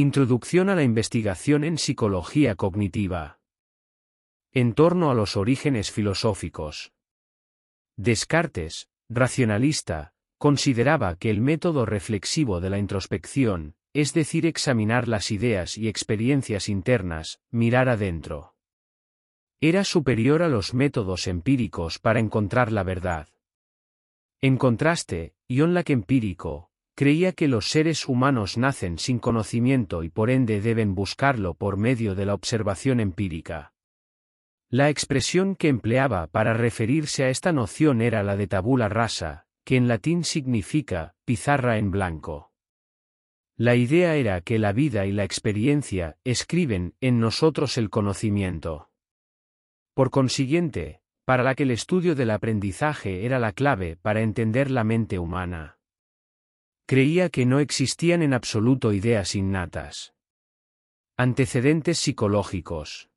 Introducción a la investigación en psicología cognitiva. En torno a los orígenes filosóficos. Descartes, racionalista, consideraba que el método reflexivo de la introspección, es decir, examinar las ideas y experiencias internas, mirar adentro. Era superior a los métodos empíricos para encontrar la verdad. En contraste, Ion Lac empírico, creía que los seres humanos nacen sin conocimiento y por ende deben buscarlo por medio de la observación empírica. La expresión que empleaba para referirse a esta noción era la de tabula rasa, que en latín significa pizarra en blanco. La idea era que la vida y la experiencia escriben en nosotros el conocimiento. Por consiguiente, para la que el estudio del aprendizaje era la clave para entender la mente humana. Creía que no existían en absoluto ideas innatas. Antecedentes psicológicos.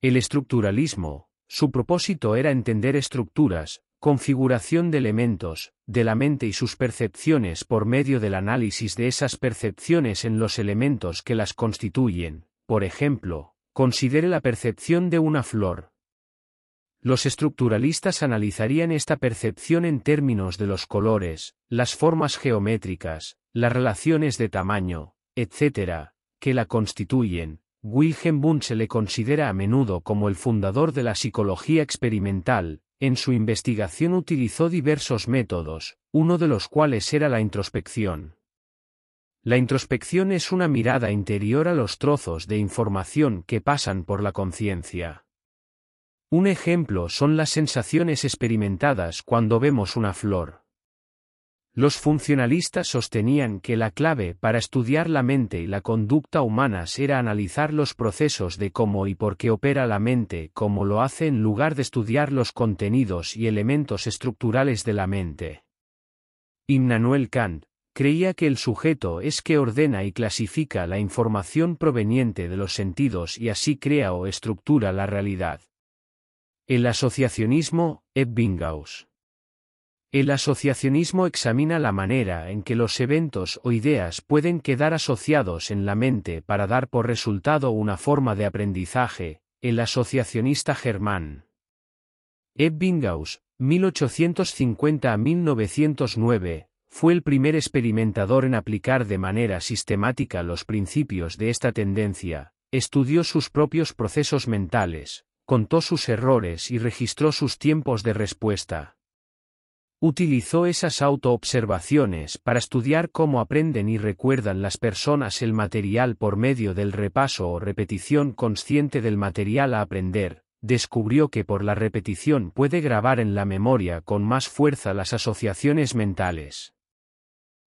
El estructuralismo, su propósito era entender estructuras, configuración de elementos, de la mente y sus percepciones por medio del análisis de esas percepciones en los elementos que las constituyen, por ejemplo, considere la percepción de una flor. Los estructuralistas analizarían esta percepción en términos de los colores, las formas geométricas, las relaciones de tamaño, etc., que la constituyen. Wilhelm Wundt se le considera a menudo como el fundador de la psicología experimental, en su investigación utilizó diversos métodos, uno de los cuales era la introspección. La introspección es una mirada interior a los trozos de información que pasan por la conciencia. Un ejemplo son las sensaciones experimentadas cuando vemos una flor. Los funcionalistas sostenían que la clave para estudiar la mente y la conducta humanas era analizar los procesos de cómo y por qué opera la mente como lo hace en lugar de estudiar los contenidos y elementos estructurales de la mente. Immanuel Kant, creía que el sujeto es que ordena y clasifica la información proveniente de los sentidos y así crea o estructura la realidad. El asociacionismo, Ebbinghaus. El asociacionismo examina la manera en que los eventos o ideas pueden quedar asociados en la mente para dar por resultado una forma de aprendizaje, el asociacionista germán. Ebbinghaus, 1850 a 1909, fue el primer experimentador en aplicar de manera sistemática los principios de esta tendencia, estudió sus propios procesos mentales, contó sus errores y registró sus tiempos de respuesta. Utilizó esas autoobservaciones para estudiar cómo aprenden y recuerdan las personas el material por medio del repaso o repetición consciente del material a aprender. Descubrió que por la repetición puede grabar en la memoria con más fuerza las asociaciones mentales.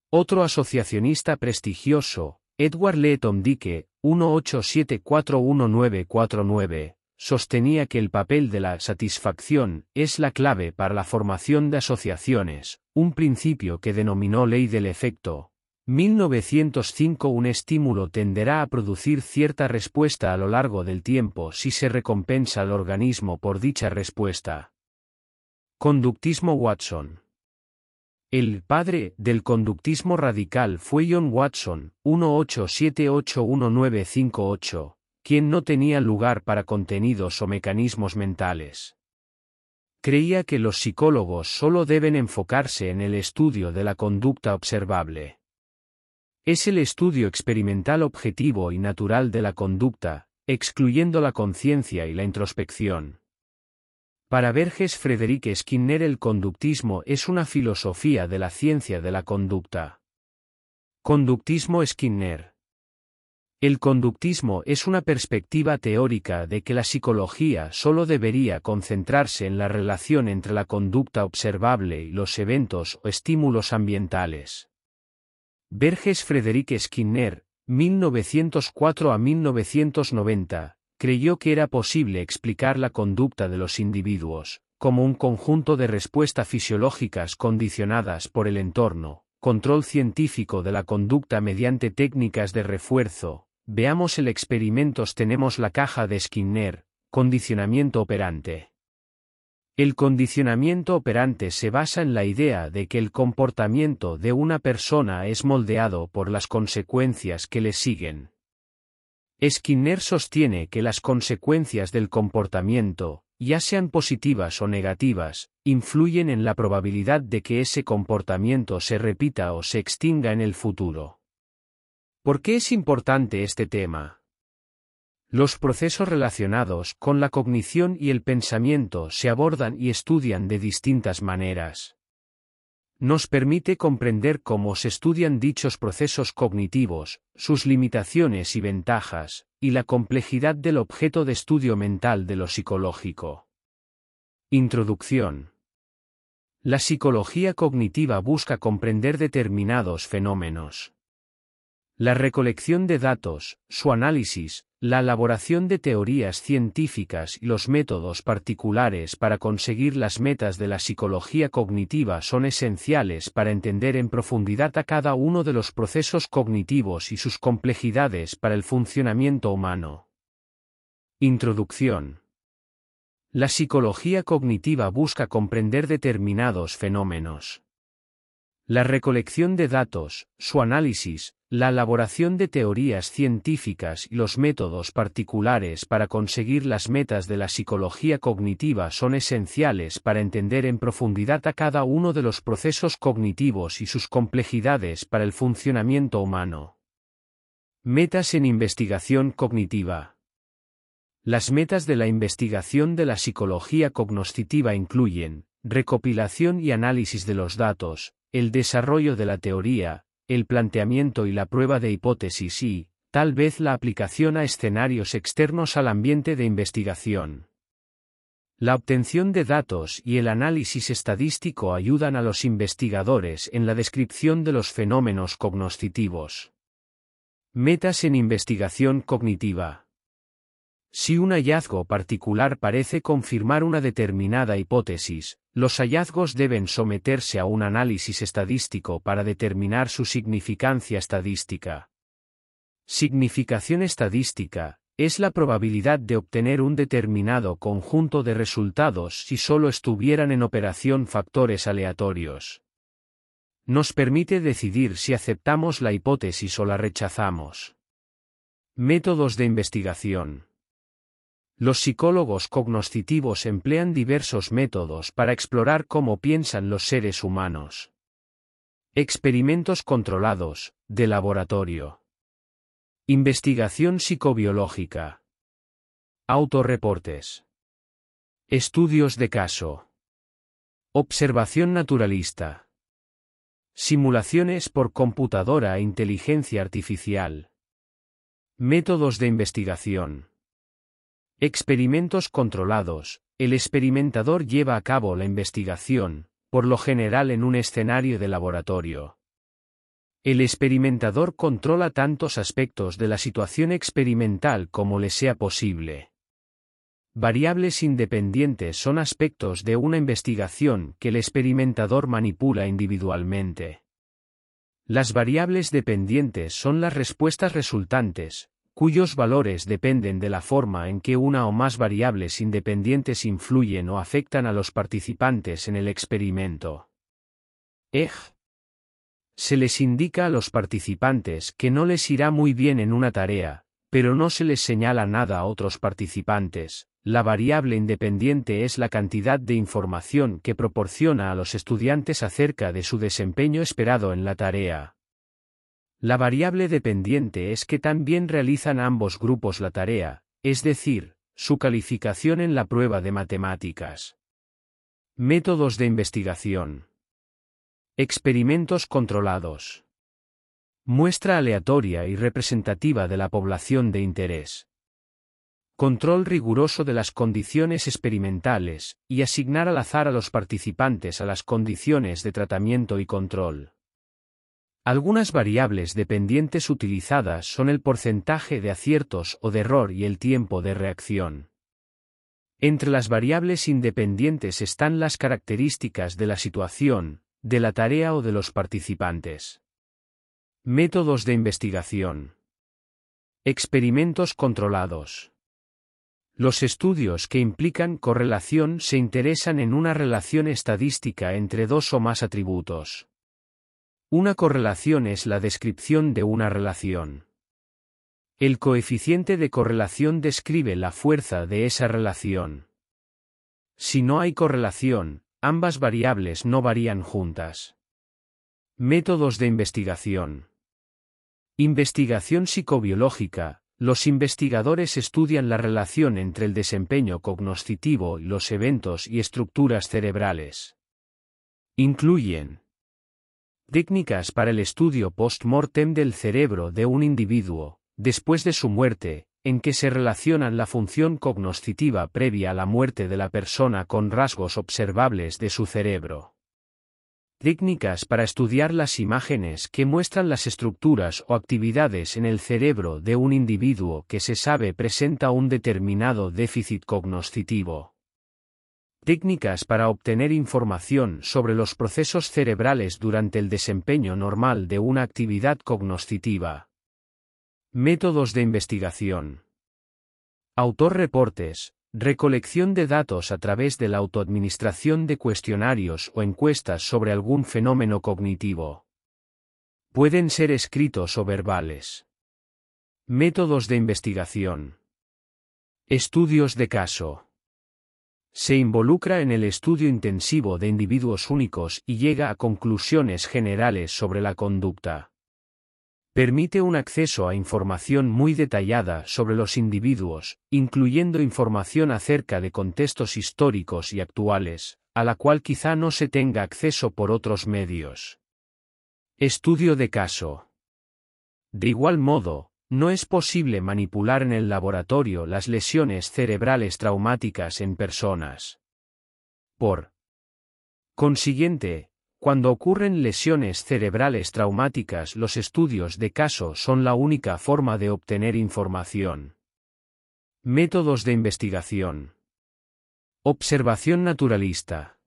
Otro asociacionista prestigioso, Edward Leeton Dicke, 18741949, sostenía que el papel de la satisfacción es la clave para la formación de asociaciones, un principio que denominó ley del efecto. 1905 Un estímulo tenderá a producir cierta respuesta a lo largo del tiempo si se recompensa al organismo por dicha respuesta. Conductismo Watson El padre del conductismo radical fue John Watson, 18781958 quien no tenía lugar para contenidos o mecanismos mentales. Creía que los psicólogos solo deben enfocarse en el estudio de la conducta observable. Es el estudio experimental objetivo y natural de la conducta, excluyendo la conciencia y la introspección. Para Verges Frederick Skinner el conductismo es una filosofía de la ciencia de la conducta. Conductismo Skinner el conductismo es una perspectiva teórica de que la psicología solo debería concentrarse en la relación entre la conducta observable y los eventos o estímulos ambientales. Verges Frederick Skinner, 1904 a 1990, creyó que era posible explicar la conducta de los individuos, como un conjunto de respuestas fisiológicas condicionadas por el entorno, control científico de la conducta mediante técnicas de refuerzo, Veamos el experimento. Tenemos la caja de Skinner, condicionamiento operante. El condicionamiento operante se basa en la idea de que el comportamiento de una persona es moldeado por las consecuencias que le siguen. Skinner sostiene que las consecuencias del comportamiento, ya sean positivas o negativas, influyen en la probabilidad de que ese comportamiento se repita o se extinga en el futuro. ¿Por qué es importante este tema? Los procesos relacionados con la cognición y el pensamiento se abordan y estudian de distintas maneras nos permite comprender cómo se estudian dichos procesos cognitivos, sus limitaciones y ventajas, y la complejidad del objeto de estudio mental de lo psicológico. Introducción. La psicología cognitiva busca comprender determinados fenómenos. La recolección de datos, su análisis, la elaboración de teorías científicas y los métodos particulares para conseguir las metas de la psicología cognitiva son esenciales para entender en profundidad a cada uno de los procesos cognitivos y sus complejidades para el funcionamiento humano. Introducción. La psicología cognitiva busca comprender determinados fenómenos. La recolección de datos, su análisis, la elaboración de teorías científicas y los métodos particulares para conseguir las metas de la psicología cognitiva son esenciales para entender en profundidad a cada uno de los procesos cognitivos y sus complejidades para el funcionamiento humano. Metas en investigación cognitiva. Las metas de la investigación de la psicología cognoscitiva incluyen recopilación y análisis de los datos, el desarrollo de la teoría, el planteamiento y la prueba de hipótesis y, tal vez la aplicación a escenarios externos al ambiente de investigación. La obtención de datos y el análisis estadístico ayudan a los investigadores en la descripción de los fenómenos cognoscitivos. Metas en investigación cognitiva. Si un hallazgo particular parece confirmar una determinada hipótesis, los hallazgos deben someterse a un análisis estadístico para determinar su significancia estadística. Significación estadística es la probabilidad de obtener un determinado conjunto de resultados si solo estuvieran en operación factores aleatorios. Nos permite decidir si aceptamos la hipótesis o la rechazamos. Métodos de investigación. Los psicólogos cognoscitivos emplean diversos métodos para explorar cómo piensan los seres humanos. Experimentos controlados, de laboratorio. Investigación psicobiológica. Autoreportes. Estudios de caso. Observación naturalista. Simulaciones por computadora e inteligencia artificial. Métodos de investigación. Experimentos controlados. El experimentador lleva a cabo la investigación, por lo general en un escenario de laboratorio. El experimentador controla tantos aspectos de la situación experimental como le sea posible. Variables independientes son aspectos de una investigación que el experimentador manipula individualmente. Las variables dependientes son las respuestas resultantes, cuyos valores dependen de la forma en que una o más variables independientes influyen o afectan a los participantes en el experimento. Ej. Se les indica a los participantes que no les irá muy bien en una tarea, pero no se les señala nada a otros participantes. La variable independiente es la cantidad de información que proporciona a los estudiantes acerca de su desempeño esperado en la tarea. La variable dependiente es que también realizan ambos grupos la tarea, es decir, su calificación en la prueba de matemáticas. Métodos de investigación. Experimentos controlados. Muestra aleatoria y representativa de la población de interés. Control riguroso de las condiciones experimentales, y asignar al azar a los participantes a las condiciones de tratamiento y control. Algunas variables dependientes utilizadas son el porcentaje de aciertos o de error y el tiempo de reacción. Entre las variables independientes están las características de la situación, de la tarea o de los participantes. Métodos de investigación. Experimentos controlados. Los estudios que implican correlación se interesan en una relación estadística entre dos o más atributos. Una correlación es la descripción de una relación. El coeficiente de correlación describe la fuerza de esa relación. Si no hay correlación, ambas variables no varían juntas. Métodos de investigación. Investigación psicobiológica. Los investigadores estudian la relación entre el desempeño cognoscitivo y los eventos y estructuras cerebrales. Incluyen técnicas para el estudio post-mortem del cerebro de un individuo, después de su muerte, en que se relacionan la función cognoscitiva previa a la muerte de la persona con rasgos observables de su cerebro. Técnicas para estudiar las imágenes que muestran las estructuras o actividades en el cerebro de un individuo que se sabe presenta un determinado déficit cognoscitivo. Técnicas para obtener información sobre los procesos cerebrales durante el desempeño normal de una actividad cognoscitiva. Métodos de investigación. Autor reportes, recolección de datos a través de la autoadministración de cuestionarios o encuestas sobre algún fenómeno cognitivo. Pueden ser escritos o verbales. Métodos de investigación. Estudios de caso. Se involucra en el estudio intensivo de individuos únicos y llega a conclusiones generales sobre la conducta. Permite un acceso a información muy detallada sobre los individuos, incluyendo información acerca de contextos históricos y actuales, a la cual quizá no se tenga acceso por otros medios. Estudio de caso. De igual modo, no es posible manipular en el laboratorio las lesiones cerebrales traumáticas en personas. Por consiguiente, cuando ocurren lesiones cerebrales traumáticas los estudios de caso son la única forma de obtener información. Métodos de investigación. Observación naturalista.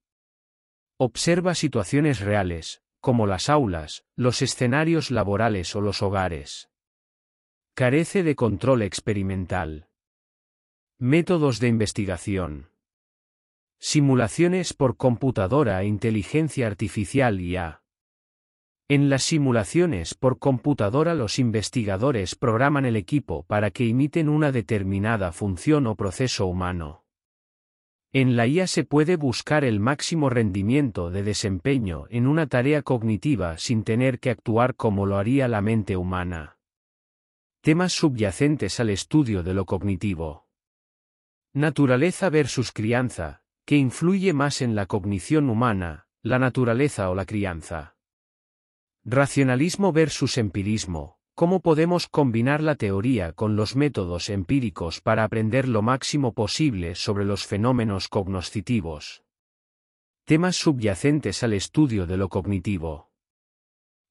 Observa situaciones reales, como las aulas, los escenarios laborales o los hogares. Carece de control experimental. Métodos de investigación. Simulaciones por computadora e inteligencia artificial IA. En las simulaciones por computadora los investigadores programan el equipo para que imiten una determinada función o proceso humano. En la IA se puede buscar el máximo rendimiento de desempeño en una tarea cognitiva sin tener que actuar como lo haría la mente humana. Temas subyacentes al estudio de lo cognitivo. Naturaleza versus crianza, ¿Qué influye más en la cognición humana, la naturaleza o la crianza? Racionalismo versus empirismo. ¿Cómo podemos combinar la teoría con los métodos empíricos para aprender lo máximo posible sobre los fenómenos cognoscitivos? Temas subyacentes al estudio de lo cognitivo.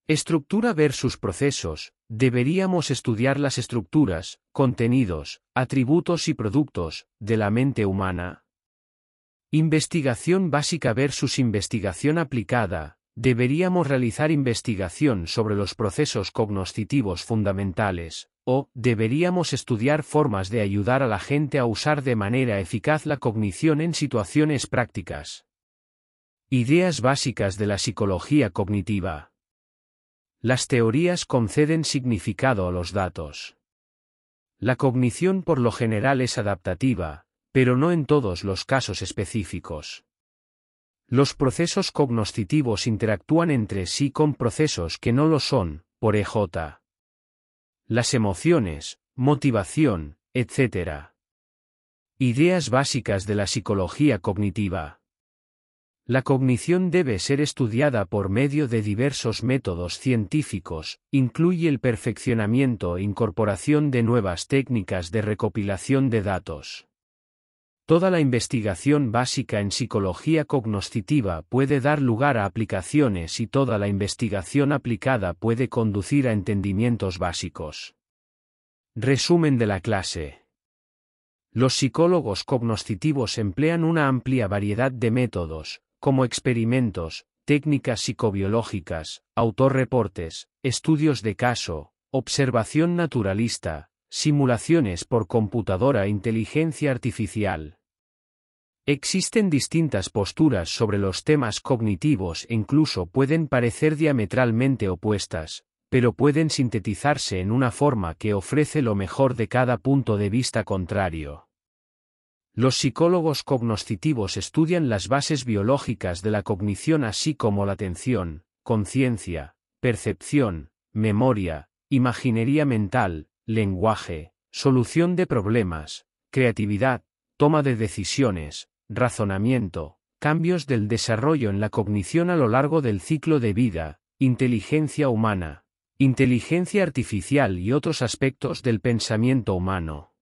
Estructura versus procesos. Deberíamos estudiar las estructuras, contenidos, atributos y productos de la mente humana, Investigación básica versus investigación aplicada. Deberíamos realizar investigación sobre los procesos cognoscitivos fundamentales, o deberíamos estudiar formas de ayudar a la gente a usar de manera eficaz la cognición en situaciones prácticas. Ideas básicas de la psicología cognitiva. Las teorías conceden significado a los datos. La cognición por lo general es adaptativa, pero no en todos los casos específicos. Los procesos cognoscitivos interactúan entre sí con procesos que no lo son, por EJ. Las emociones, motivación, etc. Ideas básicas de la psicología cognitiva. La cognición debe ser estudiada por medio de diversos métodos científicos, incluye el perfeccionamiento e incorporación de nuevas técnicas de recopilación de datos. Toda la investigación básica en psicología cognoscitiva puede dar lugar a aplicaciones y toda la investigación aplicada puede conducir a entendimientos básicos. Resumen de la clase. Los psicólogos cognoscitivos emplean una amplia variedad de métodos, como experimentos, técnicas psicobiológicas, autorreportes, estudios de caso, observación naturalista, simulaciones por computadora e inteligencia artificial. Existen distintas posturas sobre los temas cognitivos e incluso pueden parecer diametralmente opuestas, pero pueden sintetizarse en una forma que ofrece lo mejor de cada punto de vista contrario. Los psicólogos cognoscitivos estudian las bases biológicas de la cognición así como la atención, conciencia, percepción, memoria, imaginería mental, lenguaje, solución de problemas, creatividad, toma de decisiones, razonamiento, cambios del desarrollo en la cognición a lo largo del ciclo de vida, inteligencia humana, inteligencia artificial y otros aspectos del pensamiento humano.